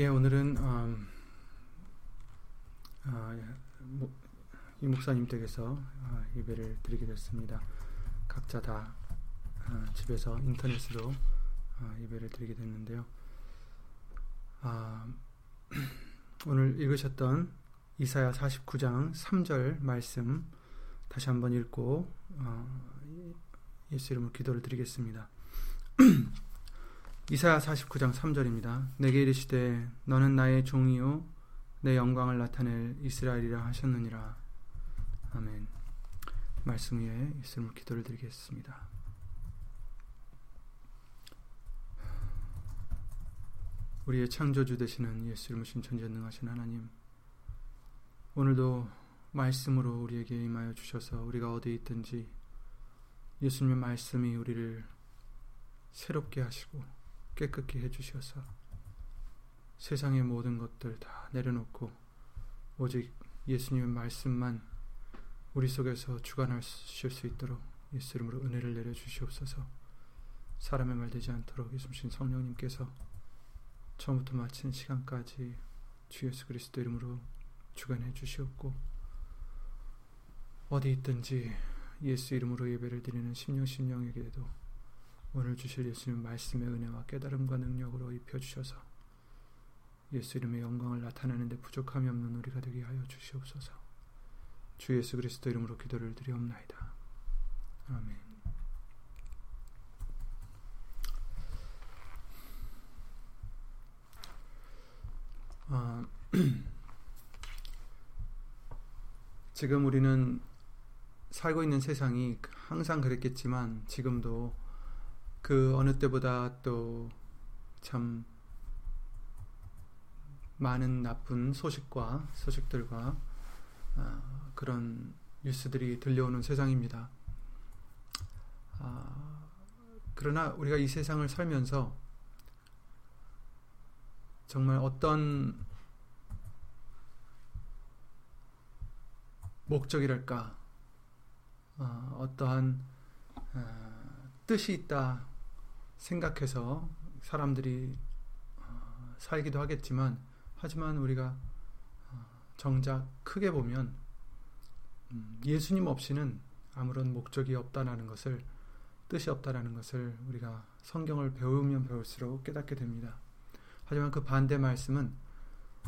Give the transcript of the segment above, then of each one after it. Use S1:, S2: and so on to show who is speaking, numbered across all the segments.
S1: 예, 오늘은 음, 아, 뭐, 이 목사님 댁에서 아, 예배를 드리게 됐습니다. 각자 다 아, 집에서 인터넷으로 아, 예배를 드리게 됐는데요. 아, 오늘 읽으셨던 이사야 49장 3절 말씀 다시 한번 읽고 어, 예수 이름으로 기도를 드리겠습니다. 이사야 49장 3절입니다. 내게 이르시되 너는 나의 종이요 내 영광을 나타낼 이스라엘이라 하셨느니라. 아멘. 말씀 위에 이름으로 기도를 드리겠습니다. 우리의 창조주 되시는 예수 이름으로 신천지전능하신 하나님 오늘도 말씀으로 우리에게 임하여 주셔서 우리가 어디 있든지 예수님의 말씀이 우리를 새롭게 하시고 깨끗게 해주셔서 세상의 모든 것들 다 내려놓고 오직 예수님의 말씀만 우리 속에서 주관하실 수 있도록 예수 이름으로 은혜를 내려주시옵소서. 사람의 말 되지 않도록 예수님 성령님께서 처음부터 마치는 시간까지 주 예수 그리스도 이름으로 주관해 주시옵고 어디 있든지 예수 이름으로 예배를 드리는 심령 심령에게도 오늘 주실 예수님 말씀의 은혜와 깨달음과 능력으로 입혀주셔서 예수 이름의 영광을 나타내는데 부족함이 없는 우리가 되게 하여 주시옵소서 주 예수 그리스도 이름으로 기도를 드리옵나이다. 아멘 아, 지금 우리는 살고 있는 세상이 항상 그랬겠지만 지금도 그 어느 때보다 또 참 많은 나쁜 소식과 소식들과 아, 그런 뉴스들이 들려오는 세상입니다. 아, 그러나 우리가 이 세상을 살면서 정말 어떤 목적이랄까 어, 어떠한 어, 뜻이 있다 생각해서 사람들이 어, 살기도 하겠지만 하지만 우리가 어, 정작 크게 보면 음, 예수님 없이는 아무런 목적이 없다라는 것을 뜻이 없다라는 것을 우리가 성경을 배우면 배울수록 깨닫게 됩니다. 하지만 그 반대 말씀은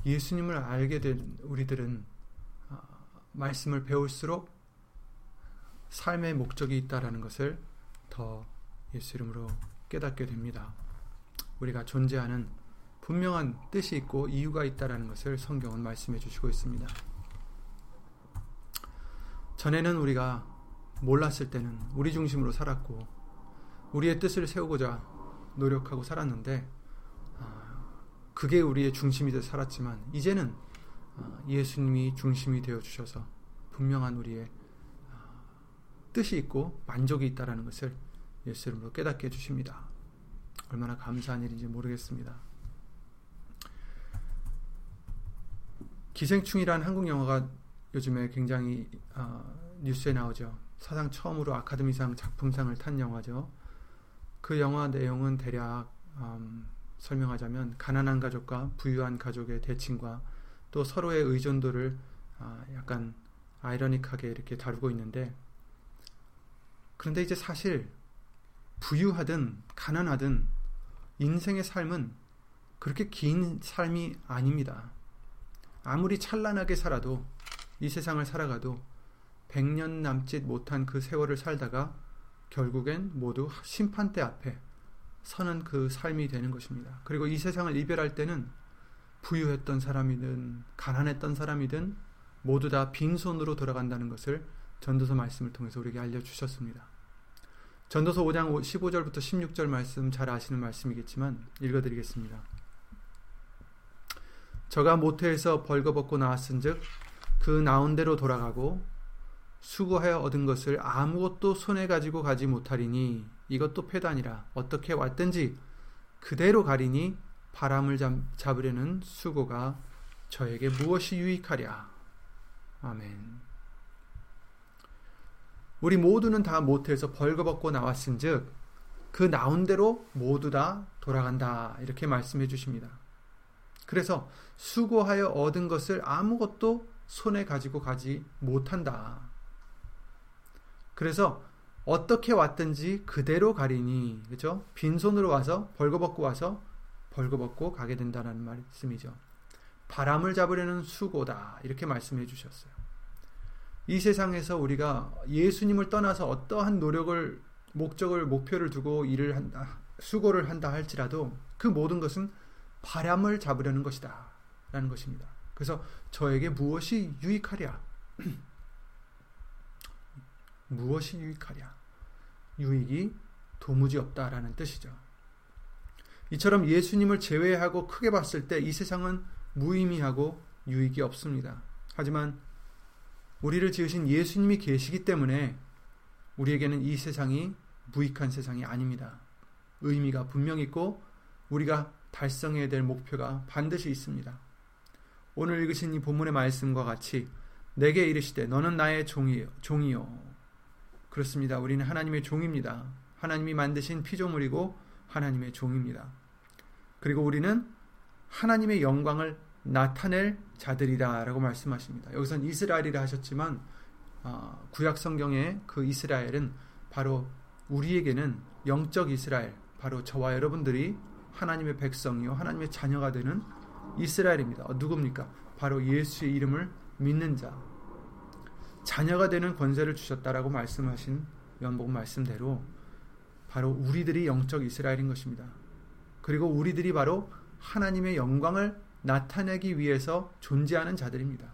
S1: 예수님을 알게 된 우리들은 어, 말씀을 배울수록 삶의 목적이 있다라는 것을 더 예수 이름으로 깨닫게 됩니다. 우리가 존재하는 분명한 뜻이 있고 이유가 있다라는 것을 성경은 말씀해 주시고 있습니다. 전에는 우리가 몰랐을 때는 우리 중심으로 살았고 우리의 뜻을 세우고자 노력하고 살았는데 그게 우리의 중심이 되어 살았지만 이제는 어, 예수님이 중심이 되어 주셔서 분명한 우리의 어, 뜻이 있고 만족이 있다라는 것을 예수 이름으로 깨닫게 해주십니다. 얼마나 감사한 일인지 모르겠습니다. 기생충이란 한국 영화가 요즘에 굉장히 어, 뉴스에 나오죠. 사상 처음으로 아카데미상 작품상을 탄 영화죠. 그 영화 내용은 대략 음, 설명하자면 가난한 가족과 부유한 가족의 대칭과 또 서로의 의존도를 아, 약간 아이러닉하게 이렇게 다루고 있는데 그런데 이제 사실 부유하든 가난하든 인생의 삶은 그렇게 긴 삶이 아닙니다. 아무리 찬란하게 살아도 이 세상을 살아가도 100년 남짓 못한 그 세월을 살다가 결국엔 모두 심판대 앞에 서는 그 삶이 되는 것입니다. 그리고 이 세상을 이별할 때는 부유했던 사람이든 가난했던 사람이든 모두 다 빈손으로 돌아간다는 것을 전도서 말씀을 통해서 우리에게 알려주셨습니다. 전도서 5장 15절부터 16절 말씀 잘 아시는 말씀이겠지만 읽어드리겠습니다. 저가 모태에서 벌거벗고 나왔은즉 그 나온 대로 돌아가고 수고하여 얻은 것을 아무것도 손에 가지고 가지 못하리니 이것도 패단이라 어떻게 왔든지 그대로 가리니 바람을 잡 으려는 수고가 저에게 무엇이 유익하랴. 아멘. 우리 모두는 다 모태에서 벌거벗고 나왔은즉 그 나온 대로 모두 다 돌아간다 이렇게 말씀해 주십니다. 그래서 수고하여 얻은 것을 아무것도 손에 가지고 가지 못한다. 그래서 어떻게 왔든지 그대로 가리니 그죠? 빈손으로 와서 벌거벗고 와서 벌거벗고 가게 된다는 말씀이죠. 바람을 잡으려는 수고다 이렇게 말씀해 주셨어요. 이 세상에서 우리가 예수님을 떠나서 어떠한 노력을 목적을 목표를 두고 일을 한다 수고를 한다 할지라도 그 모든 것은 바람을 잡으려는 것이다 라는 것입니다. 그래서 저에게 무엇이 유익하랴 무엇이 유익하랴 유익이 도무지 없다라는 뜻이죠. 이처럼 예수님을 제외하고 크게 봤을 때 이 세상은 무의미하고 유익이 없습니다. 하지만 우리를 지으신 예수님이 계시기 때문에 우리에게는 이 세상이 무익한 세상이 아닙니다. 의미가 분명 있고 우리가 달성해야 될 목표가 반드시 있습니다. 오늘 읽으신 이 본문의 말씀과 같이 내게 이르시되 너는 나의 종이요 종이요 그렇습니다. 우리는 하나님의 종입니다. 하나님이 만드신 피조물이고 하나님의 종입니다. 그리고 우리는 하나님의 영광을 나타낼 자들이다라고 말씀하십니다. 여기선 이스라엘이라 하셨지만 어, 구약 성경의 그 이스라엘은 바로 우리에게는 영적 이스라엘, 바로 저와 여러분들이 하나님의 백성이요 하나님의 자녀가 되는 이스라엘입니다. 어, 누굽니까? 바로 예수의 이름을 믿는 자, 자녀가 되는 권세를 주셨다라고 말씀하신 연복 말씀대로 바로 우리들이 영적 이스라엘인 것입니다. 그리고 우리들이 바로 하나님의 영광을 나타내기 위해서 존재하는 자들입니다.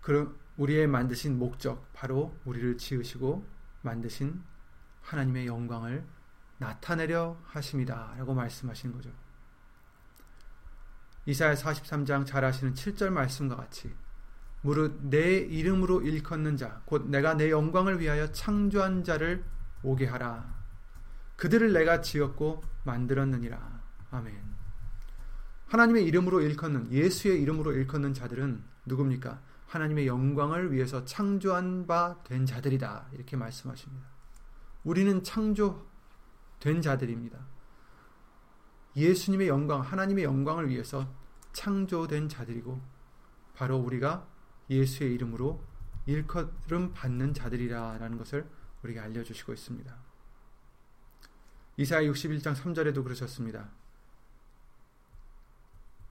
S1: 그럼 우리의 만드신 목적 바로 우리를 지으시고 만드신 하나님의 영광을 나타내려 하심이다라고 말씀하신 거죠. 이사야 43장 잘 아시는 7절 말씀과 같이 무릇 내 이름으로 일컫는 자 곧 내가 내 영광을 위하여 창조한 자를 오게 하라 그들을 내가 지었고 만들었느니라. 아멘. 하나님의 이름으로 일컫는 예수의 이름으로 일컫는 자들은 누굽니까? 하나님의 영광을 위해서 창조한 바 된 자들이다. 이렇게 말씀하십니다. 우리는 창조된 자들입니다. 예수님의 영광, 하나님의 영광을 위해서 창조된 자들이고 바로 우리가 예수의 이름으로 일컬음 받는 자들이라라는 것을 우리가 알려주시고 있습니다. 이사야 61장 3절에도 그러셨습니다.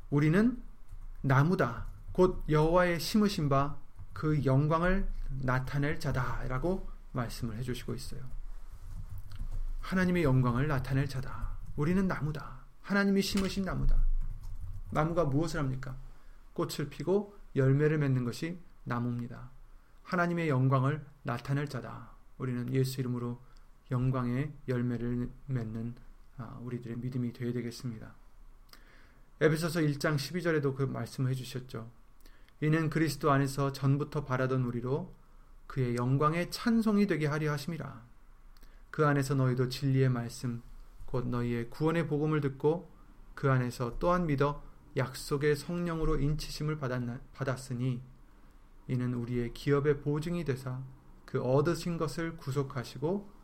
S1: 우리는 나무다. 곧 여호와의 심으신 바 그 영광을 나타낼 자다라고 말씀을 해 주시고 있어요. 하나님의 영광을 나타낼 자다. 우리는 나무다. 하나님이 심으신 나무다. 나무가 무엇을 합니까? 꽃을 피고 열매를 맺는 것이 나무입니다. 하나님의 영광을 나타낼 자다. 우리는 예수 이름으로 영광의 열매를 맺는 아, 우리들의 믿음이 되어야 되겠습니다. 에베소서 1장 12절에도 그 말씀을 해주셨죠. 이는 그리스도 안에서 전부터 바라던 우리로 그의 영광의 찬송이 되게 하려 하심이라. 그 안에서 너희도 진리의 말씀 곧 너희의 구원의 복음을 듣고 그 안에서 또한 믿어 약속의 성령으로 인치심을 받았으니 이는 우리의 기업의 보증이 되사 그 얻으신 것을 구속하시고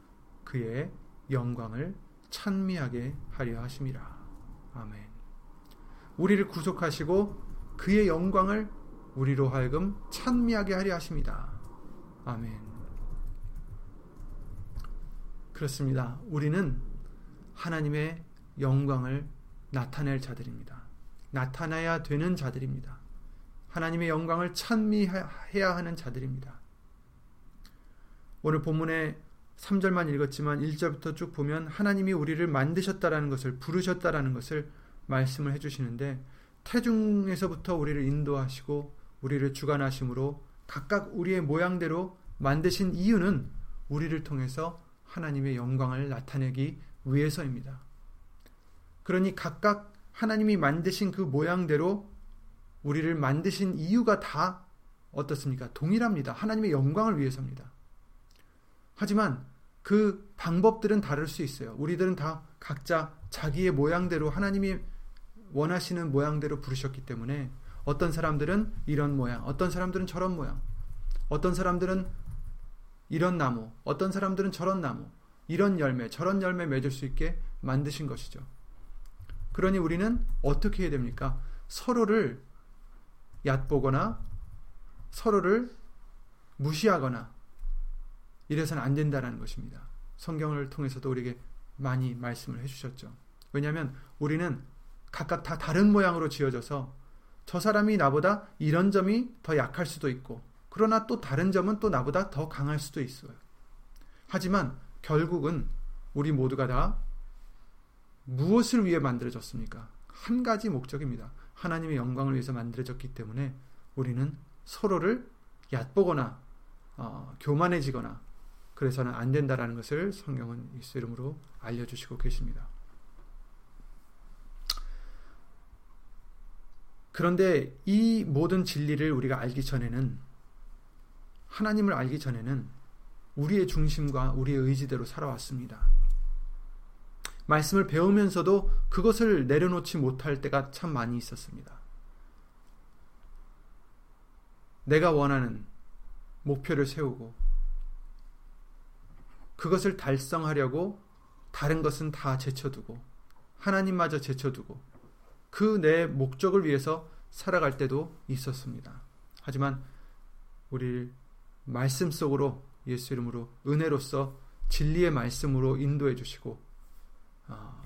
S1: 그의 영광을 찬미하게 하려 하심이라. 아멘. 우리를 구속하시고 그의 영광을 우리로 하여금 찬미하게 하려 하십니다. 아멘. 그렇습니다. 우리는 하나님의 영광을 나타낼 자들입니다. 나타나야 되는 자들입니다. 하나님의 영광을 찬미해야 하는 자들입니다. 오늘 본문에 3절만 읽었지만 1절부터 쭉 보면 하나님이 우리를 만드셨다라는 것을 부르셨다라는 것을 말씀을 해 주시는데 태중에서부터 우리를 인도하시고 우리를 주관하심으로 각각 우리의 모양대로 만드신 이유는 우리를 통해서 하나님의 영광을 나타내기 위해서입니다. 그러니 각각 하나님이 만드신 그 모양대로 우리를 만드신 이유가 다 어떻습니까? 동일합니다. 하나님의 영광을 위해서입니다. 하지만 그 방법들은 다를 수 있어요. 우리들은 다 각자 자기의 모양대로 하나님이 원하시는 모양대로 부르셨기 때문에 어떤 사람들은 이런 모양, 어떤 사람들은 저런 모양, 어떤 사람들은 이런 나무, 어떤 사람들은 저런 나무, 이런 열매, 저런 열매 맺을 수 있게 만드신 것이죠. 그러니 우리는 어떻게 해야 됩니까? 서로를 얕보거나 서로를 무시하거나 이래서는 안 된다는 것입니다. 성경을 통해서도 우리에게 많이 말씀을 해주셨죠. 왜냐하면 우리는 각각 다 다른 모양으로 지어져서 저 사람이 나보다 이런 점이 더 약할 수도 있고 그러나 또 다른 점은 또 나보다 더 강할 수도 있어요. 하지만 결국은 우리 모두가 다 무엇을 위해 만들어졌습니까? 한 가지 목적입니다. 하나님의 영광을 위해서 만들어졌기 때문에 우리는 서로를 얕보거나 어, 교만해지거나 그래서는 안 된다라는 것을 성경은 예수 이름으로 알려주시고 계십니다. 그런데 이 모든 진리를 우리가 알기 전에는 하나님을 알기 전에는 우리의 중심과 우리의 의지대로 살아왔습니다. 말씀을 배우면서도 그것을 내려놓지 못할 때가 참 많이 있었습니다. 내가 원하는 목표를 세우고 그것을 달성하려고 다른 것은 다 제쳐두고 하나님마저 제쳐두고 그 내 목적을 위해서 살아갈 때도 있었습니다. 하지만 우리 말씀 속으로 예수 이름으로 은혜로서 진리의 말씀으로 인도해 주시고 어,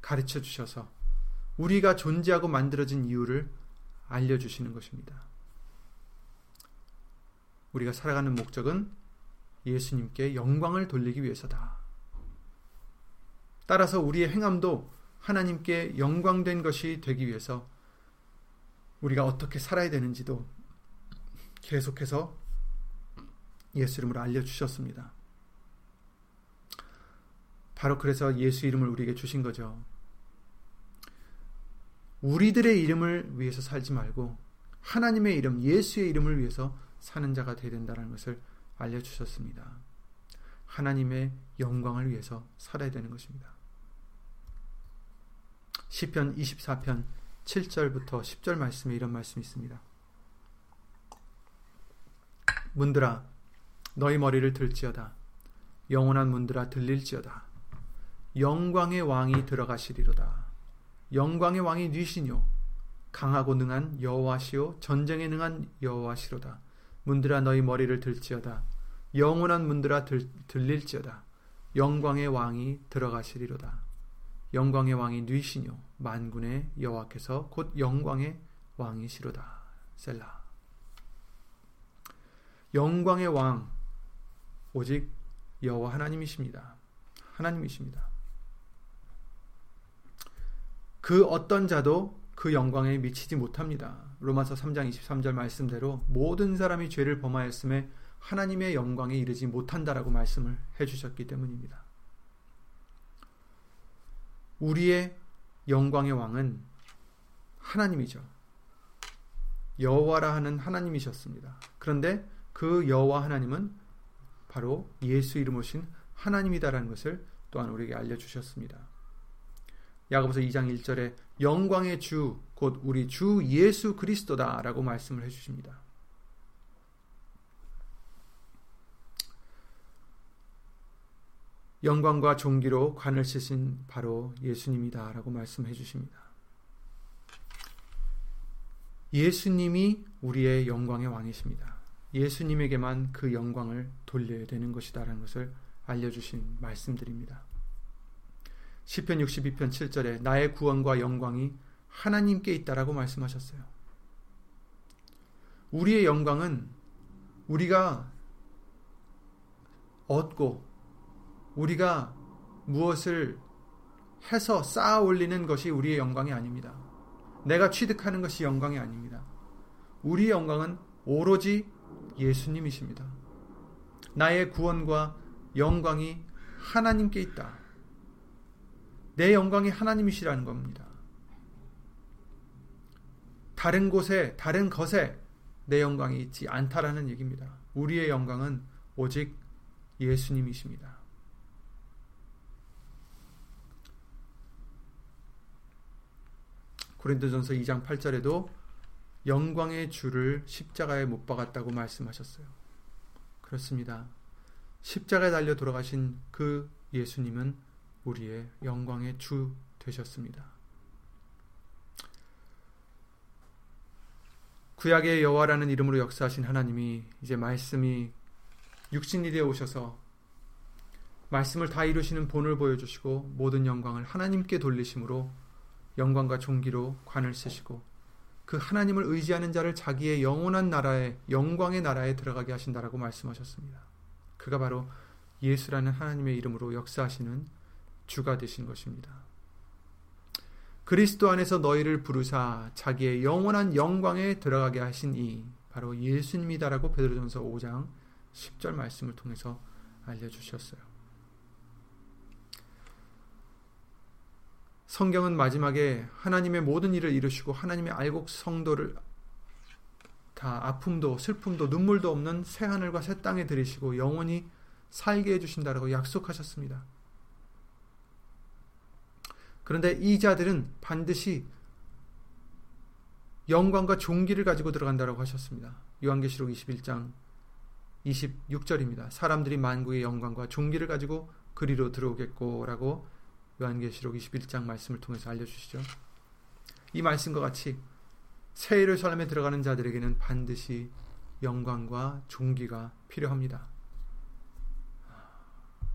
S1: 가르쳐 주셔서 우리가 존재하고 만들어진 이유를 알려 주시는 것입니다. 우리가 살아가는 목적은 예수님께 영광을 돌리기 위해서다. 따라서 우리의 행함도 하나님께 영광된 것이 되기 위해서 우리가 어떻게 살아야 되는지도 계속해서 예수 이름으로 알려주셨습니다. 바로 그래서 예수 이름을 우리에게 주신 거죠. 우리들의 이름을 위해서 살지 말고 하나님의 이름, 예수의 이름을 위해서 사는 자가 되야 된다는 것을 알려주셨습니다. 하나님의 영광을 위해서 살아야 되는 것입니다. 시편 24편 7절부터 10절 말씀에 이런 말씀이 있습니다. 문들아 너희 머리를 들지어다 영원한 문들아 들릴지어다 영광의 왕이 들어가시리로다 영광의 왕이 뉘시뇨 강하고 능한 여호와시오 전쟁에 능한 여호와시로다 문들아 너희 머리를 들지어다 영원한 문들아 들, 들릴지어다 영광의 왕이 들어가시리로다 영광의 왕이 뉘시뇨 만군의 여호와께서 곧 영광의 왕이시로다 셀라 영광의 왕 오직 여호와 하나님이십니다. 하나님이십니다. 그 어떤 자도 그 영광에 미치지 못합니다. 로마서 3장 23절 말씀대로 모든 사람이 죄를 범하였음에 하나님의 영광에 이르지 못한다라고 말씀을 해주셨기 때문입니다. 우리의 영광의 왕은 하나님이죠. 여호와라 하는 하나님이셨습니다. 그런데 그 여호와 하나님은 바로 예수 이름 오신 하나님이다라는 것을 또한 우리에게 알려주셨습니다. 야고보서 2장 1절에 영광의 주, 곧 우리 주 예수 그리스도다 라고 말씀을 해주십니다. 영광과 종기로 관을 쓰신 바로 예수님이다 라고 말씀해 주십니다. 예수님이 우리의 영광의 왕이십니다. 예수님에게만 그 영광을 돌려야 되는 것이다라는 것을 알려주신 말씀들입니다. 시편 62편 7절에 나의 구원과 영광이 하나님께 있다라고 말씀하셨어요. 우리의 영광은 우리가 얻고 우리가 무엇을 해서 쌓아 올리는 것이 우리의 영광이 아닙니다. 내가 취득하는 것이 영광이 아닙니다. 우리의 영광은 오로지 예수님이십니다. 나의 구원과 영광이 하나님께 있다. 내 영광이 하나님이시라는 겁니다. 다른 곳에, 다른 것에 내 영광이 있지 않다라는 얘기입니다. 우리의 영광은 오직 예수님이십니다. 고린도전서 2장 8절에도 영광의 주를 십자가에 못 박았다고 말씀하셨어요. 그렇습니다. 십자가에 달려 돌아가신 그 예수님은 우리의 영광의 주 되셨습니다. 구약의 여호와라는 이름으로 역사하신 하나님이 이제 말씀이 육신이 되어 오셔서 말씀을 다 이루시는 본을 보여주시고 모든 영광을 하나님께 돌리심으로 영광과 존귀로 관을 쓰시고 그 하나님을 의지하는 자를 자기의 영원한 나라에 영광의 나라에 들어가게 하신다라고 말씀하셨습니다. 그가 바로 예수라는 하나님의 이름으로 역사하시는 주가 되신 것입니다. 그리스도 안에서 너희를 부르사 자기의 영원한 영광에 들어가게 하신 이 바로 예수님이다라고 베드로전서 5장 10절 말씀을 통해서 알려 주셨어요. 성경은 마지막에 하나님의 모든 일을 이루시고 하나님의 알곡 성도를 다 아픔도 슬픔도 눈물도 없는 새 하늘과 새 땅에 들이시고 영원히 살게 해주신다라고 약속하셨습니다. 그런데 이 자들은 반드시 영광과 종기를 가지고 들어간다라고 하셨습니다. 요한계시록 21장 26절입니다. 사람들이 만국의 영광과 종기를 가지고 그리로 들어오겠고라고 요한계시록 21장 말씀을 통해서 알려주시죠. 이 말씀과 같이 새 예루살렘에 들어가는 자들에게는 반드시 영광과 종기가 필요합니다.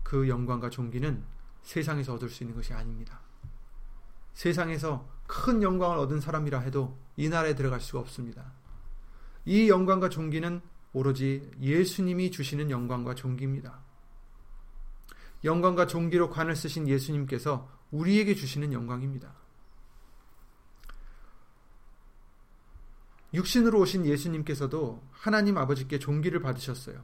S1: 그 영광과 종기는 세상에서 얻을 수 있는 것이 아닙니다. 세상에서 큰 영광을 얻은 사람이라 해도 이 나라에 들어갈 수가 없습니다. 이 영광과 존귀는 오로지 예수님이 주시는 영광과 존귀입니다. 영광과 존귀로 관을 쓰신 예수님께서 우리에게 주시는 영광입니다. 육신으로 오신 예수님께서도 하나님 아버지께 존귀를 받으셨어요.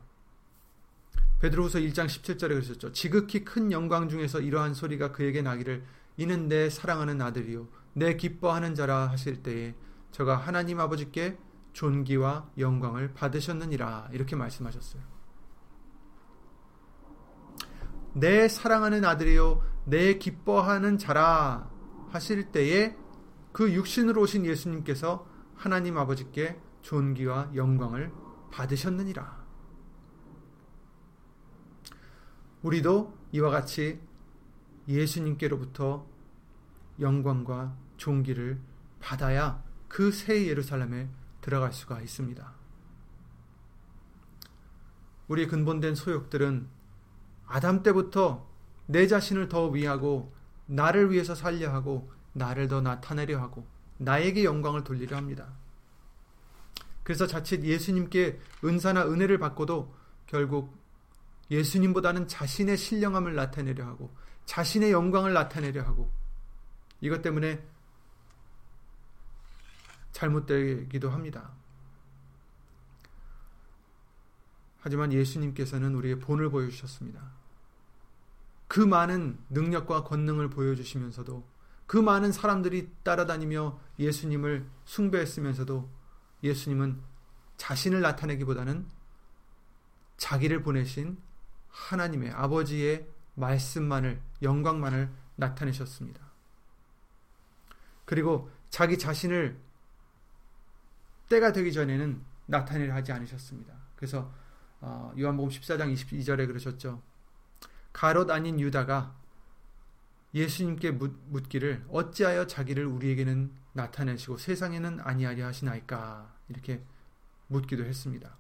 S1: 베드로후서 1장 17절에 그러셨죠. 지극히 큰 영광 중에서 이러한 소리가 그에게 나기를 이는 내 사랑하는 아들이요 내 기뻐하는 자라 하실 때에 저가 하나님 아버지께 존귀와 영광을 받으셨느니라 이렇게 말씀하셨어요. 내 사랑하는 아들이요 내 기뻐하는 자라 하실 때에 그 육신으로 오신 예수님께서 하나님 아버지께 존귀와 영광을 받으셨느니라. 우리도 이와 같이 예수님께로부터 영광과 존귀를 받아야 그 새 예루살렘에 들어갈 수가 있습니다. 우리 근본된 소욕들은 아담 때부터 내 자신을 더 위하고 나를 위해서 살려 하고 나를 더 나타내려 하고 나에게 영광을 돌리려 합니다. 그래서 자칫 예수님께 은사나 은혜를 받고도 결국 예수님보다는 자신의 신령함을 나타내려 하고 자신의 영광을 나타내려 하고 이것 때문에 잘못되기도 합니다. 하지만 예수님께서는 우리의 본을 보여주셨습니다. 그 많은 능력과 권능을 보여주시면서도 그 많은 사람들이 따라다니며 예수님을 숭배했으면서도 예수님은 자신을 나타내기보다는 자기를 보내신 하나님의 아버지의 말씀만을 영광만을 나타내셨습니다. 그리고 자기 자신을 때가 되기 전에는 나타내려 하지 않으셨습니다. 그래서 어, 요한복음 14장 22절에 그러셨죠. 가롯 아닌 유다가 예수님께 묻, 기를 어찌하여 자기를 우리에게는 나타내시고 세상에는 아니하려 하시나이까 이렇게 묻기도 했습니다.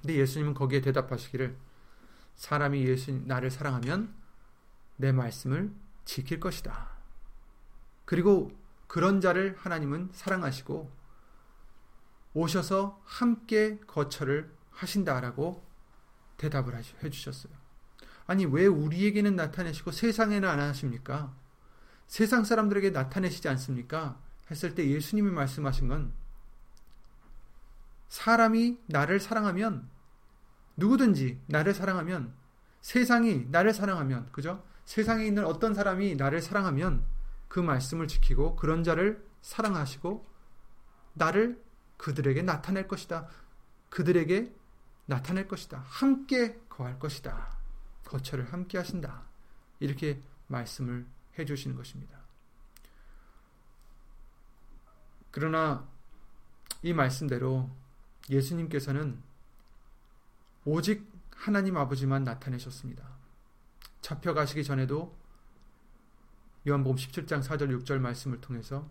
S1: 근데 예수님은 거기에 대답하시기를 사람이 예수 나를 사랑하면 내 말씀을 지킬 것이다. 그리고 그런 자를 하나님은 사랑하시고 오셔서 함께 거처를 하신다라고 대답을 해주셨어요. 아니, 왜 우리에게는 나타내시고 세상에는 안 하십니까? 세상 사람들에게 나타내시지 않습니까? 했을 때 예수님이 말씀하신 건 사람이 나를 사랑하면 누구든지 나를 사랑하면 세상이 나를 사랑하면 그죠? 세상에 있는 어떤 사람이 나를 사랑하면 그 말씀을 지키고 그런 자를 사랑하시고 나를 그들에게 나타낼 것이다. 그들에게 나타낼 것이다. 함께 거할 것이다. 거처를 함께 하신다. 이렇게 말씀을 해 주시는 것입니다. 그러나 이 말씀대로 예수님께서는 오직 하나님 아버지만 나타내셨습니다. 잡혀가시기 전에도 요한복음 17장 4절 6절 말씀을 통해서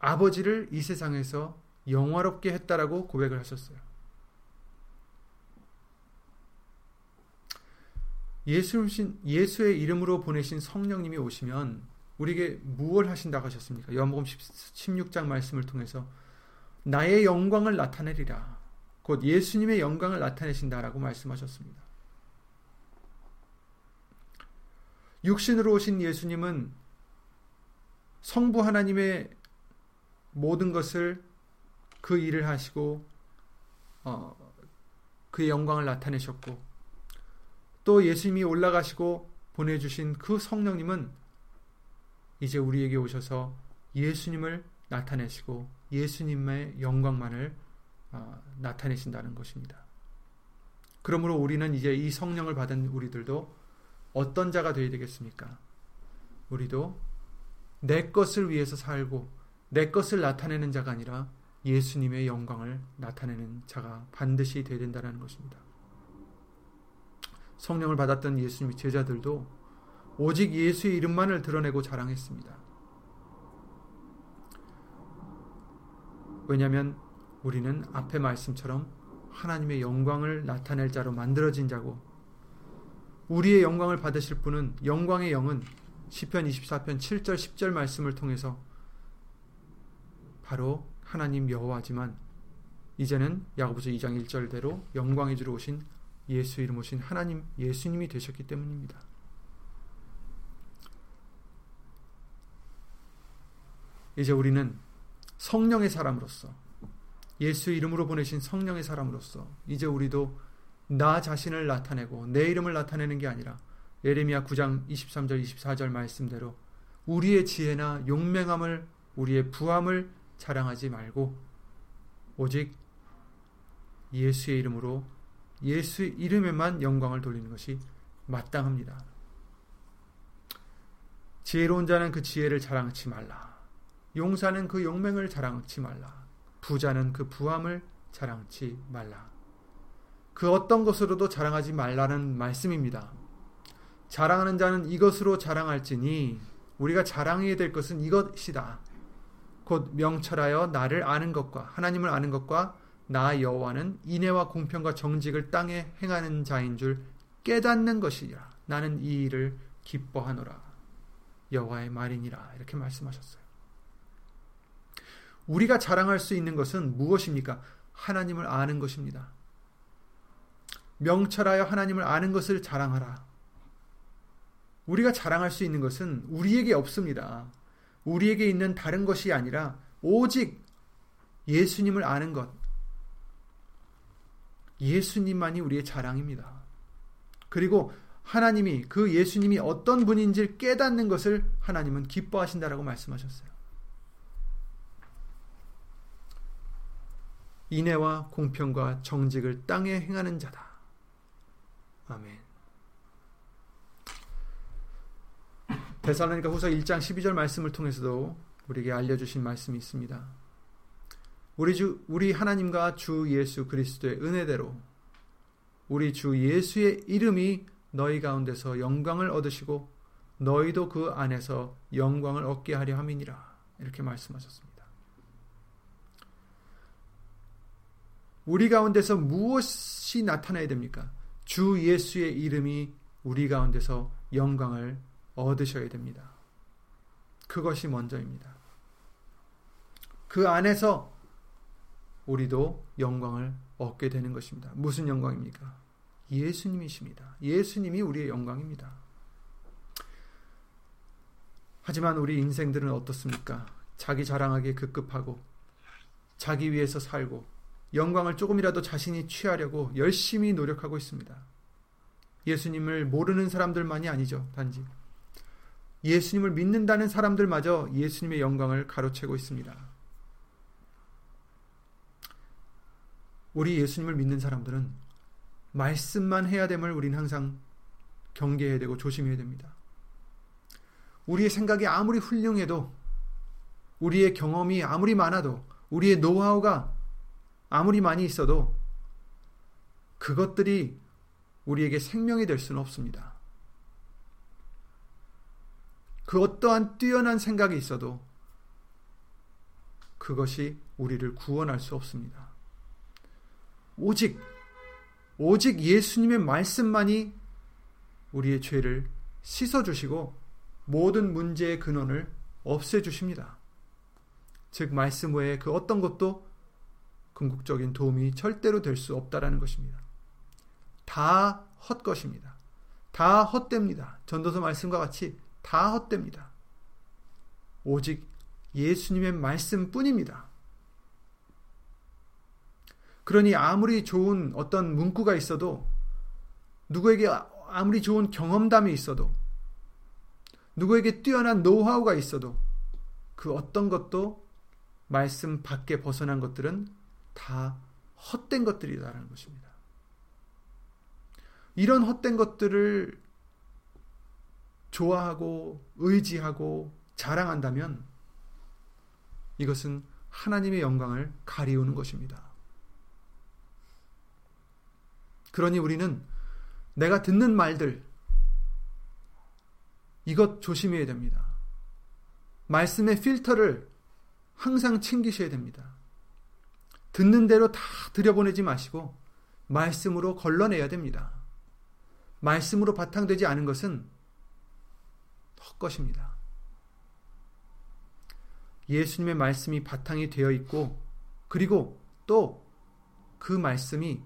S1: 아버지를 이 세상에서 영화롭게 했다라고 고백을 하셨어요. 예수신 예수의 이름으로 보내신 성령님이 오시면 우리에게 무엇을 하신다고 하셨습니까? 요한복음 16장 말씀을 통해서 나의 영광을 나타내리라. 곧 예수님의 영광을 나타내신다라고 말씀하셨습니다. 육신으로 오신 예수님은 성부 하나님의 모든 것을 그 일을 하시고 어, 그의 영광을 나타내셨고 또 예수님이 올라가시고 보내주신 그 성령님은 이제 우리에게 오셔서 예수님을 나타내시고 예수님의 영광만을 어, 나타내신다는 것입니다. 그러므로 우리는 이제 이 성령을 받은 우리들도 어떤 자가 되어야 되겠습니까? 우리도 내 것을 위해서 살고 내 것을 나타내는 자가 아니라 예수님의 영광을 나타내는 자가 반드시 되어야 된다는 것입니다. 성령을 받았던 예수님의 제자들도 오직 예수의 이름만을 드러내고 자랑했습니다. 왜냐하면 우리는 앞의 말씀처럼 하나님의 영광을 나타낼 자로 만들어진 자고 우리의 영광을 받으실 분은 영광의 영은 시편 24편 7절 10절 말씀을 통해서 바로 하나님 여호와지만 이제는 야고보서 2장 1절대로 영광의 주로 오신 예수 이름 오신 하나님 예수님이 되셨기 때문입니다. 이제 우리는 성령의 사람으로서 예수 이름으로 보내신 성령의 사람으로서 이제 우리도 나 자신을 나타내고 내 이름을 나타내는 게 아니라 예레미야 9장 23절 24절 말씀대로 우리의 지혜나 용맹함을 우리의 부함을 자랑하지 말고 오직 예수의 이름으로 예수 이름에만 영광을 돌리는 것이 마땅합니다. 지혜로운 자는 그 지혜를 자랑치 말라. 용사는 그 용맹을 자랑치 말라. 부자는 그 부함을 자랑치 말라. 그 어떤 것으로도 자랑하지 말라는 말씀입니다. 자랑하는 자는 이것으로 자랑할지니 우리가 자랑해야 될 것은 이것이다. 곧 명철하여 나를 아는 것과 하나님을 아는 것과 나 여호와는 인애와 공평과 정직을 땅에 행하는 자인 줄 깨닫는 것이라. 나는 이 일을 기뻐하노라. 여호와의 말이니라. 이렇게 말씀하셨어요. 우리가 자랑할 수 있는 것은 무엇입니까? 하나님을 아는 것입니다. 명철하여 하나님을 아는 것을 자랑하라. 우리가 자랑할 수 있는 것은 우리에게 없습니다. 우리에게 있는 다른 것이 아니라 오직 예수님을 아는 것. 예수님만이 우리의 자랑입니다. 그리고 하나님이 그 예수님이 어떤 분인지를 깨닫는 것을 하나님은 기뻐하신다라고 말씀하셨어요. 인애와 공평과 정직을 땅에 행하는 자다. 아멘. 데살로니가 후서 1장 12절 말씀을 통해서도 우리에게 알려주신 말씀이 있습니다. 우리 주, 우리 하나님과 주 예수 그리스도의 은혜대로 우리 주 예수의 이름이 너희 가운데서 영광을 얻으시고 너희도 그 안에서 영광을 얻게 하려 함이니라. 이렇게 말씀하셨습니다. 우리 가운데서 무엇이 나타나야 됩니까? 주 예수의 이름이 우리 가운데서 영광을 얻으셔야 됩니다. 그것이 먼저입니다. 그 안에서 우리도 영광을 얻게 되는 것입니다. 무슨 영광입니까? 예수님이십니다. 예수님이 우리의 영광입니다. 하지만 우리 인생들은 어떻습니까? 자기 자랑하기에 급급하고 자기 위해서 살고 영광을 조금이라도 자신이 취하려고 열심히 노력하고 있습니다. 예수님을 모르는 사람들만이 아니죠, 단지. 예수님을 믿는다는 사람들마저 예수님의 영광을 가로채고 있습니다. 우리 예수님을 믿는 사람들은 말씀만 해야 됨을 우리는 항상 경계해야 되고 조심해야 됩니다. 우리의 생각이 아무리 훌륭해도 우리의 경험이 아무리 많아도 우리의 노하우가 아무리 많이 있어도 그것들이 우리에게 생명이 될 수는 없습니다. 그 어떠한 뛰어난 생각이 있어도 그것이 우리를 구원할 수 없습니다. 오직, 오직 예수님의 말씀만이 우리의 죄를 씻어 주시고 모든 문제의 근원을 없애 주십니다. 즉, 말씀 외에 그 어떤 것도 궁극적인 도움이 절대로 될 수 없다라는 것입니다. 다 헛것입니다. 다 헛됩니다. 전도서 말씀과 같이 다 헛됩니다. 오직 예수님의 말씀뿐입니다. 그러니 아무리 좋은 어떤 문구가 있어도 누구에게 아무리 좋은 경험담이 있어도 누구에게 뛰어난 노하우가 있어도 그 어떤 것도 말씀 밖에 벗어난 것들은 다 헛된 것들이다라는 것입니다. 이런 헛된 것들을 좋아하고 의지하고 자랑한다면 이것은 하나님의 영광을 가리우는 것입니다. 그러니 우리는 내가 듣는 말들, 이것 조심해야 됩니다. 말씀의 필터를 항상 챙기셔야 됩니다. 듣는 대로 다 들여보내지 마시고 말씀으로 걸러내야 됩니다. 말씀으로 바탕되지 않은 것은 헛것입니다. 예수님의 말씀이 바탕이 되어 있고 그리고 또 그 말씀이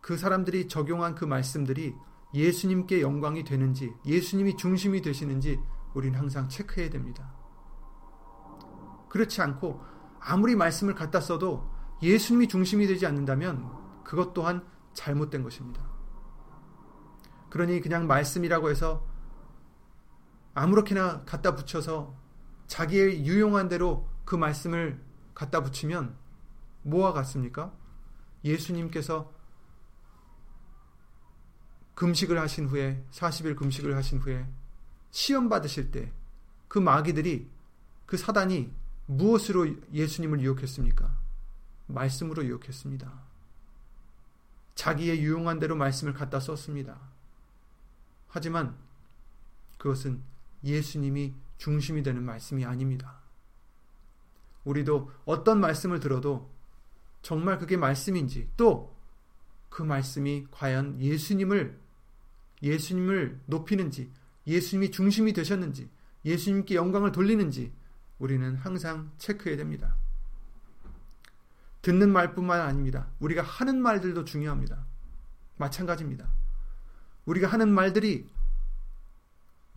S1: 그 사람들이 적용한 그 말씀들이 예수님께 영광이 되는지 예수님이 중심이 되시는지 우리는 항상 체크해야 됩니다. 그렇지 않고 아무리 말씀을 갖다 써도 예수님이 중심이 되지 않는다면 그것 또한 잘못된 것입니다. 그러니 그냥 말씀이라고 해서 아무렇게나 갖다 붙여서 자기의 유용한 대로 그 말씀을 갖다 붙이면 뭐와 같습니까? 예수님께서 금식을 하신 후에 40일 금식을 하신 후에 시험 받으실 때 그 마귀들이 그 사단이 무엇으로 예수님을 유혹했습니까? 말씀으로 유혹했습니다. 자기의 유용한 대로 말씀을 갖다 썼습니다. 하지만 그것은 예수님이 중심이 되는 말씀이 아닙니다. 우리도 어떤 말씀을 들어도 정말 그게 말씀인지 또 그 말씀이 과연 예수님을 예수님을 높이는지 예수님이 중심이 되셨는지 예수님께 영광을 돌리는지 우리는 항상 체크해야 됩니다. 듣는 말뿐만 아닙니다. 우리가 하는 말들도 중요합니다. 마찬가지입니다. 우리가 하는 말들이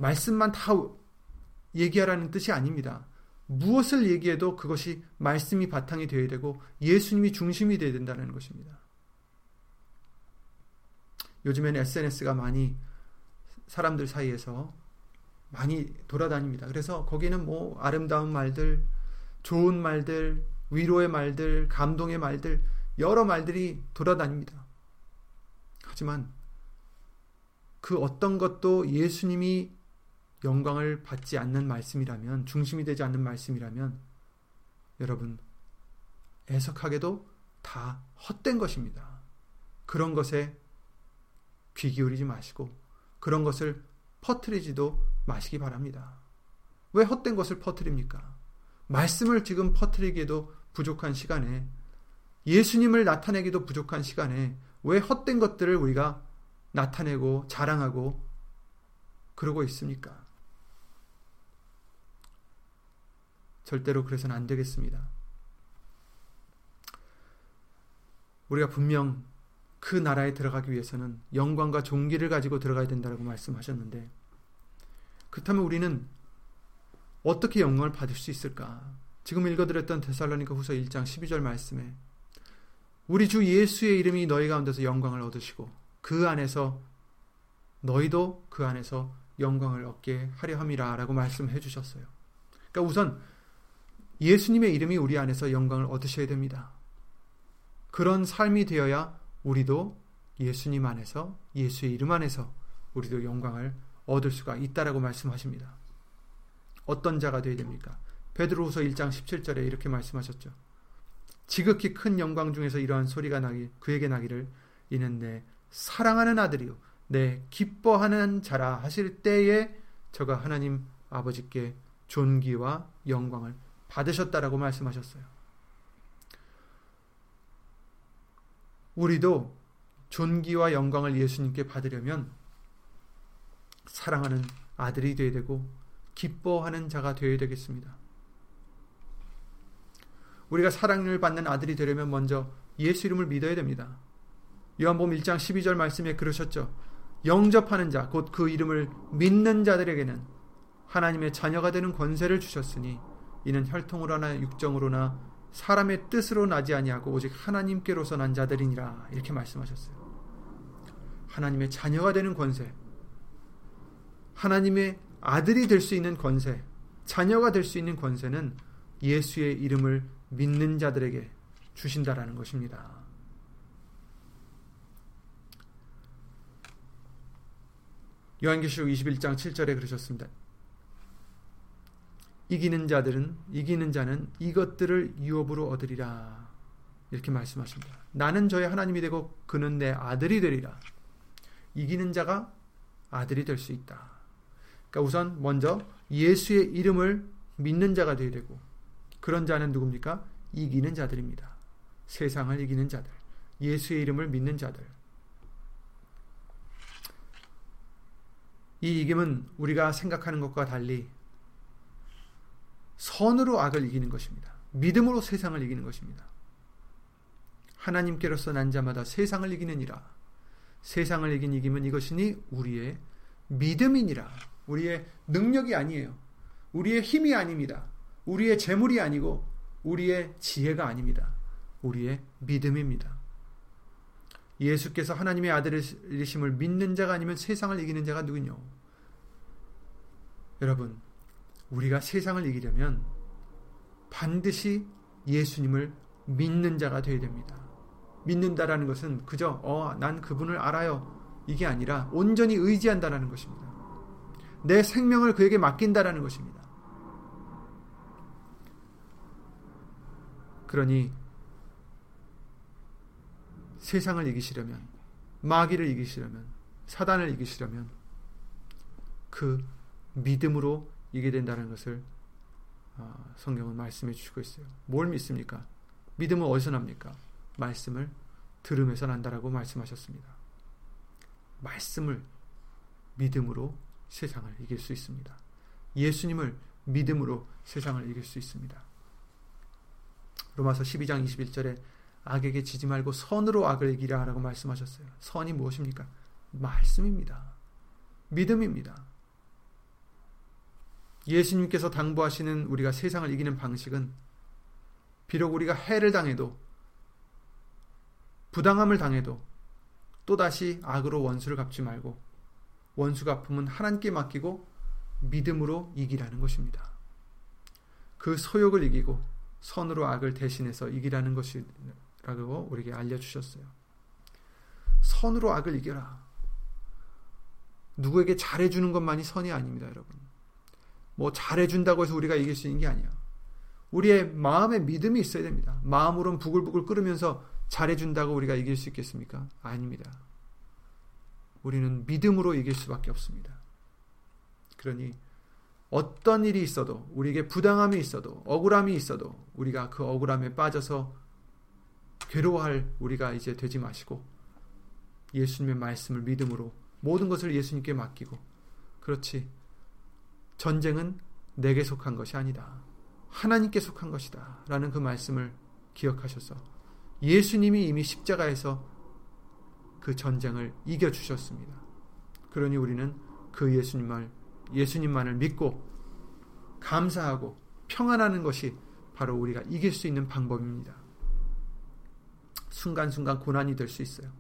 S1: 말씀만 다 얘기하라는 뜻이 아닙니다. 무엇을 얘기해도 그것이 말씀이 바탕이 되어야 되고 예수님이 중심이 되어야 된다는 것입니다. 요즘에는 SNS가 많이 사람들 사이에서 많이 돌아다닙니다. 그래서 거기는 뭐 아름다운 말들, 좋은 말들, 위로의 말들, 감동의 말들, 여러 말들이 돌아다닙니다. 하지만 그 어떤 것도 예수님이 영광을 받지 않는 말씀이라면, 중심이 되지 않는 말씀이라면, 여러분, 애석하게도 다 헛된 것입니다. 그런 것에 귀 기울이지 마시고, 그런 것을 퍼트리지도 마시기 바랍니다. 왜 헛된 것을 퍼트립니까? 말씀을 지금 퍼트리기에도 부족한 시간에, 예수님을 나타내기도 부족한 시간에, 왜 헛된 것들을 우리가 나타내고 자랑하고 그러고 있습니까? 절대로 그래서는 안 되겠습니다. 우리가 분명 그 나라에 들어가기 위해서는 영광과 종기를 가지고 들어가야 된다고 말씀하셨는데 그렇다면 우리는 어떻게 영광을 받을 수 있을까? 지금 읽어드렸던 데살로니가 후서 1장 12절 말씀에 우리 주 예수의 이름이 너희 가운데서 영광을 얻으시고 그 안에서 너희도 그 안에서 영광을 얻게 하려 함이라 라고 말씀해 주셨어요. 그러니까 우선 예수님의 이름이 우리 안에서 영광을 얻으셔야 됩니다. 그런 삶이 되어야 우리도 예수님 안에서 예수의 이름 안에서 우리도 영광을 얻을 수가 있다라고 말씀하십니다. 어떤 자가 되어야 됩니까? 베드로후서 1장 17절에 이렇게 말씀하셨죠. 지극히 큰 영광 중에서 이러한 소리가 나기 그에게 나기를 이는 내 사랑하는 아들이요 내 기뻐하는 자라 하실 때에 저가 하나님 아버지께 존귀와 영광을 받으셨다라고 말씀하셨어요. 우리도 존귀와 영광을 예수님께 받으려면 사랑하는 아들이 되어야 되고 기뻐하는 자가 되어야 되겠습니다. 우리가 사랑을 받는 아들이 되려면 먼저 예수 이름을 믿어야 됩니다. 요한복음 1장 12절 말씀에 그러셨죠. 영접하는 자, 곧 그 이름을 믿는 자들에게는 하나님의 자녀가 되는 권세를 주셨으니 이는 혈통으로나 육정으로나 사람의 뜻으로 나지 아니하고 오직 하나님께로서 난 자들이니라 이렇게 말씀하셨어요. 하나님의 자녀가 되는 권세, 하나님의 아들이 될 수 있는 권세, 자녀가 될 수 있는 권세는 예수의 이름을 믿는 자들에게 주신다라는 것입니다. 요한계시록 21장 7절에 그러셨습니다. 이기는 자들은 이기는 자는 이것들을 유업으로 얻으리라. 이렇게 말씀하십니다. 나는 저의 하나님이 되고 그는 내 아들이 되리라. 이기는 자가 아들이 될 수 있다. 그러니까 우선 먼저 예수의 이름을 믿는 자가 되어야 되고 그런 자는 누굽니까? 이기는 자들입니다. 세상을 이기는 자들. 예수의 이름을 믿는 자들. 이 이김은 우리가 생각하는 것과 달리 선으로 악을 이기는 것입니다. 믿음으로 세상을 이기는 것입니다. 하나님께로서 난 자마다 세상을 이기느니라. 세상을 이긴 이김은 이것이니 우리의 믿음이니라. 우리의 능력이 아니에요. 우리의 힘이 아닙니다. 우리의 재물이 아니고 우리의 지혜가 아닙니다. 우리의 믿음입니다. 예수께서 하나님의 아들이심을 믿는 자가 아니면 세상을 이기는 자가 누구뇨? 여러분, 우리가 세상을 이기려면 반드시 예수님을 믿는 자가 되어야 됩니다. 믿는다라는 것은 그저 어, 난 그분을 알아요. 이게 아니라 온전히 의지한다라는 것입니다. 내 생명을 그에게 맡긴다라는 것입니다. 그러니 세상을 이기시려면 마귀를 이기시려면 사단을 이기시려면 그 믿음으로 이게 된다는 것을 어, 성경은 말씀해 주시고 있어요. 뭘 믿습니까? 믿음은 어디서 납니까? 말씀을 들으면서 난다라고 말씀하셨습니다. 말씀을 믿음으로 세상을 이길 수 있습니다. 예수님을 믿음으로 세상을 이길 수 있습니다. 로마서 12장 21절에 악에게 지지 말고 선으로 악을 이기라 라고 말씀하셨어요. 선이 무엇입니까? 말씀입니다. 믿음입니다. 예수님께서 당부하시는 우리가 세상을 이기는 방식은 비록 우리가 해를 당해도 부당함을 당해도 또다시 악으로 원수를 갚지 말고 원수 갚음은 하나님께 맡기고 믿음으로 이기라는 것입니다. 그 소욕을 이기고 선으로 악을 대신해서 이기라는 것이라고 우리에게 알려주셨어요. 선으로 악을 이겨라. 누구에게 잘해주는 것만이 선이 아닙니다, 여러분. 뭐 잘해준다고 해서 우리가 이길 수 있는 게 아니야. 우리의 마음에 믿음이 있어야 됩니다. 마음으로는 부글부글 끓으면서 잘해준다고 우리가 이길 수 있겠습니까? 아닙니다. 우리는 믿음으로 이길 수밖에 없습니다. 그러니 어떤 일이 있어도 우리에게 부당함이 있어도 억울함이 있어도 우리가 그 억울함에 빠져서 괴로워할 우리가 이제 되지 마시고 예수님의 말씀을 믿음으로 모든 것을 예수님께 맡기고 그렇지 전쟁은 내게 속한 것이 아니다. 하나님께 속한 것이다. 라는 그 말씀을 기억하셔서 예수님이 이미 십자가에서 그 전쟁을 이겨주셨습니다. 그러니 우리는 그 예수님을, 예수님만을 믿고 감사하고 평안하는 것이 바로 우리가 이길 수 있는 방법입니다. 순간순간 고난이 될 수 있어요.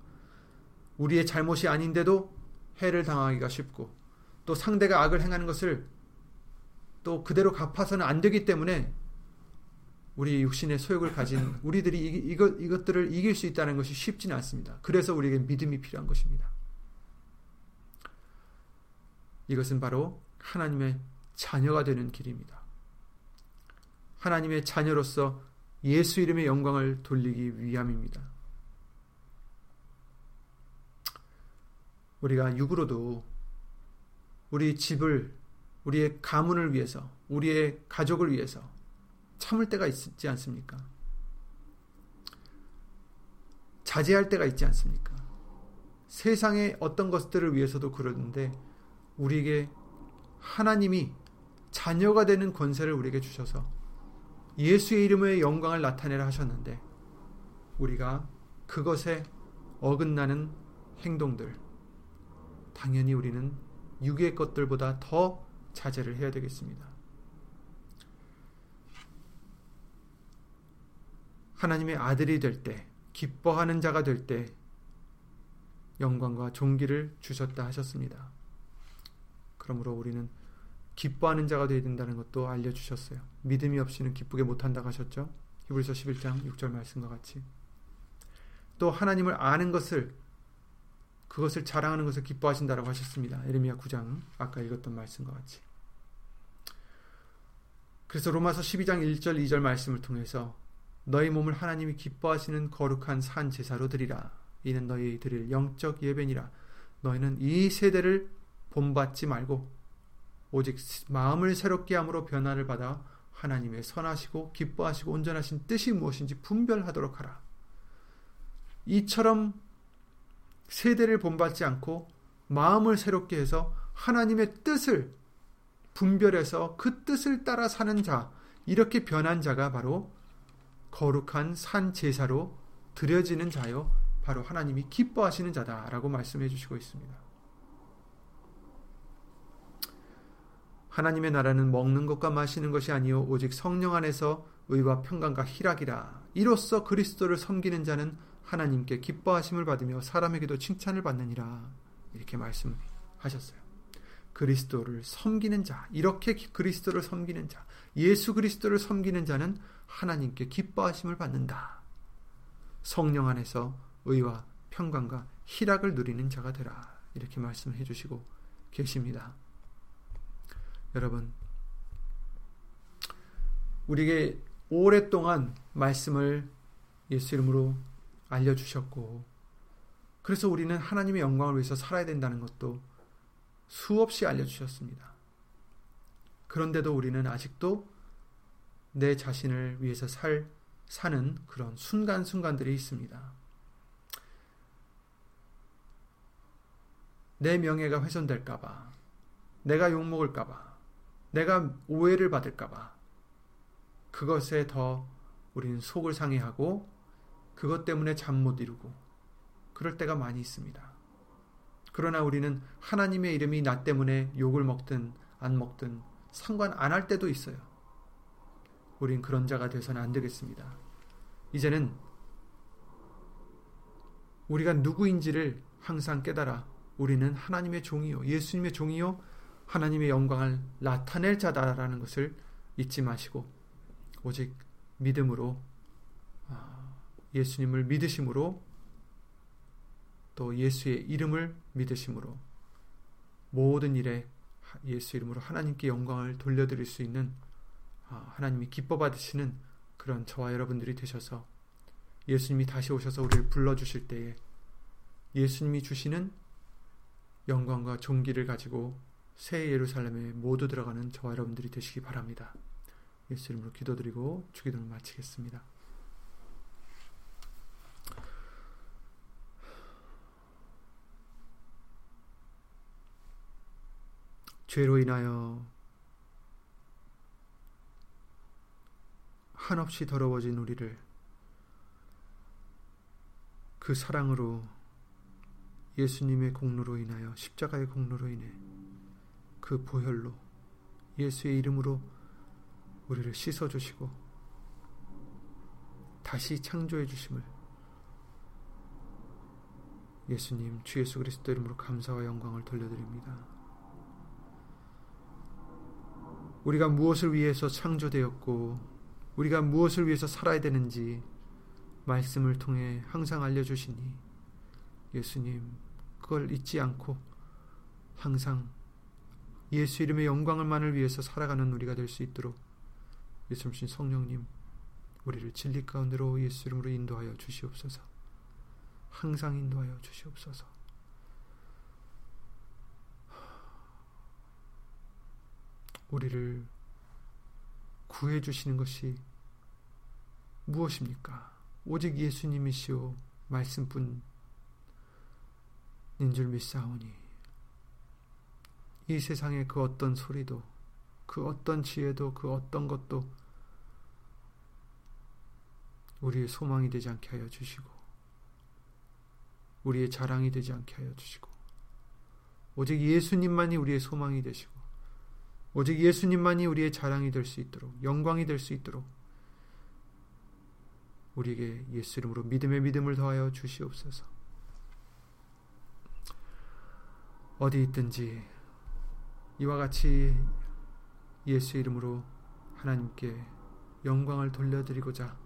S1: 우리의 잘못이 아닌데도 해를 당하기가 쉽고 또 상대가 악을 행하는 것을 또 그대로 갚아서는 안 되기 때문에 우리 육신의 소욕을 가진 우리들이 이, 것 이것들을 이길 수 있다는 것이 쉽지는 않습니다. 그래서 우리에게 믿음이 필요한 것입니다. 이것은 바로 하나님의 자녀가 되는 길입니다. 하나님의 자녀로서 예수 이름의 영광을 돌리기 위함입니다. 우리가 육으로도 우리 집을 우리의 가문을 위해서 우리의 가족을 위해서 참을 때가 있지 않습니까? 자제할 때가 있지 않습니까? 세상의 어떤 것들을 위해서도 그러는데 우리에게 하나님이 자녀가 되는 권세를 우리에게 주셔서 예수의 이름의 영광을 나타내라 하셨는데 우리가 그것에 어긋나는 행동들 당연히 우리는 육의 것들보다 더 자제를 해야 되겠습니다. 하나님의 아들이 될 때, 기뻐하는 자가 될 때, 영광과 존귀를 주셨다 하셨습니다. 그러므로 우리는 기뻐하는 자가 되어야 된다는 것도 알려주셨어요. 믿음이 없이는 기쁘게 못한다고 하셨죠. 히브리서 11장 6절 말씀과 같이. 또 하나님을 아는 것을 그것을 자랑하는 것을 기뻐하신다라고 하셨습니다. 에레미야 9장 아까 읽었던 말씀과 같이. 그래서 로마서 12장 1절 2절 말씀을 통해서 너희 몸을 하나님이 기뻐하시는 거룩한 산 제사로 드리라. 이는 너희 드릴 영적 예배니라. 너희는 이 세대를 본받지 말고 오직 마음을 새롭게 함으로 변화를 받아 하나님의 선하시고 기뻐하시고 온전하신 뜻이 무엇인지 분별하도록 하라. 이처럼 세대를 본받지 않고 마음을 새롭게 해서 하나님의 뜻을 분별해서 그 뜻을 따라 사는 자, 이렇게 변한 자가 바로 거룩한 산 제사로 드려지는 자요, 바로 하나님이 기뻐하시는 자다라고 말씀해 주시고 있습니다. 하나님의 나라는 먹는 것과 마시는 것이 아니요 오직 성령 안에서 의와 평강과 희락이라. 이로써 그리스도를 섬기는 자는 하나님께 기뻐하심을 받으며 사람에게도 칭찬을 받느니라. 이렇게 말씀하셨어요. 그리스도를 섬기는 자, 이렇게 그리스도를 섬기는 자, 예수 그리스도를 섬기는 자는 하나님께 기뻐하심을 받는다. 성령 안에서 의와 평강과 희락을 누리는 자가 되라. 이렇게 말씀해 주시고 계십니다. 여러분, 우리에게 오랫동안 말씀을 예수 이름으로 알려주셨고, 그래서 우리는 하나님의 영광을 위해서 살아야 된다는 것도 수없이 알려주셨습니다. 그런데도 우리는 아직도 내 자신을 위해서 살, 사는 그런 순간순간들이 있습니다. 내 명예가 훼손될까봐, 내가 욕먹을까봐, 내가 오해를 받을까봐, 그것에 더 우리는 속을 상해하고 그것 때문에 잠 못 이루고 그럴 때가 많이 있습니다. 그러나 우리는 하나님의 이름이 나 때문에 욕을 먹든 안 먹든 상관 안 할 때도 있어요. 우린 그런 자가 되서는 안 되겠습니다. 이제는 우리가 누구인지를 항상 깨달아 우리는 하나님의 종이요, 예수님의 종이요, 하나님의 영광을 나타낼 자다라는 것을 잊지 마시고 오직 믿음으로 예수님을 믿으심으로 또 예수의 이름을 믿으심으로 모든 일에 예수 이름으로 하나님께 영광을 돌려드릴 수 있는 아, 하나님이 기뻐 받으시는 그런 저와 여러분들이 되셔서 예수님이 다시 오셔서 우리를 불러주실 때에 예수님이 주시는 영광과 존귀를 가지고 새 예루살렘에 모두 들어가는 저와 여러분들이 되시기 바랍니다. 예수 이름으로 기도드리고 주기도를 마치겠습니다. 죄로 인하여 한없이 더러워진 우리를 그 사랑으로 예수님의 공로로 인하여 십자가의 공로로 인해 그 보혈로 예수의 이름으로 우리를 씻어 주시고 다시 창조해 주심을 예수님 주 예수 그리스도 이름으로 감사와 영광을 돌려드립니다. 우리가 무엇을 위해서 창조되었고 우리가 무엇을 위해서 살아야 되는지 말씀을 통해 항상 알려주시니 예수님 그걸 잊지 않고 항상 예수 이름의 영광을만을 위해서 살아가는 우리가 될 수 있도록 예수님 성령님 우리를 진리 가운데로 예수 이름으로 인도하여 주시옵소서. 항상 인도하여 주시옵소서 우리를 구해 주시는 것이 무엇입니까? 오직 예수님이시오 말씀뿐인 줄 믿사오니 이 세상의 그 어떤 소리도 그 어떤 지혜도 그 어떤 것도 우리의 소망이 되지 않게 하여 주시고 우리의 자랑이 되지 않게 하여 주시고 오직 예수님만이 우리의 소망이 되시고 오직 예수님만이 우리의 자랑이 될 수 있도록 영광이 될 수 있도록 우리에게 예수 이름으로 믿음의 믿음을 더하여 주시옵소서. 어디 있든지 이와 같이 예수 이름으로 하나님께 영광을 돌려드리고자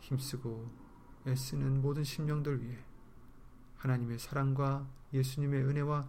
S1: 힘쓰고 애쓰는 모든 심령들 위해 하나님의 사랑과 예수님의 은혜와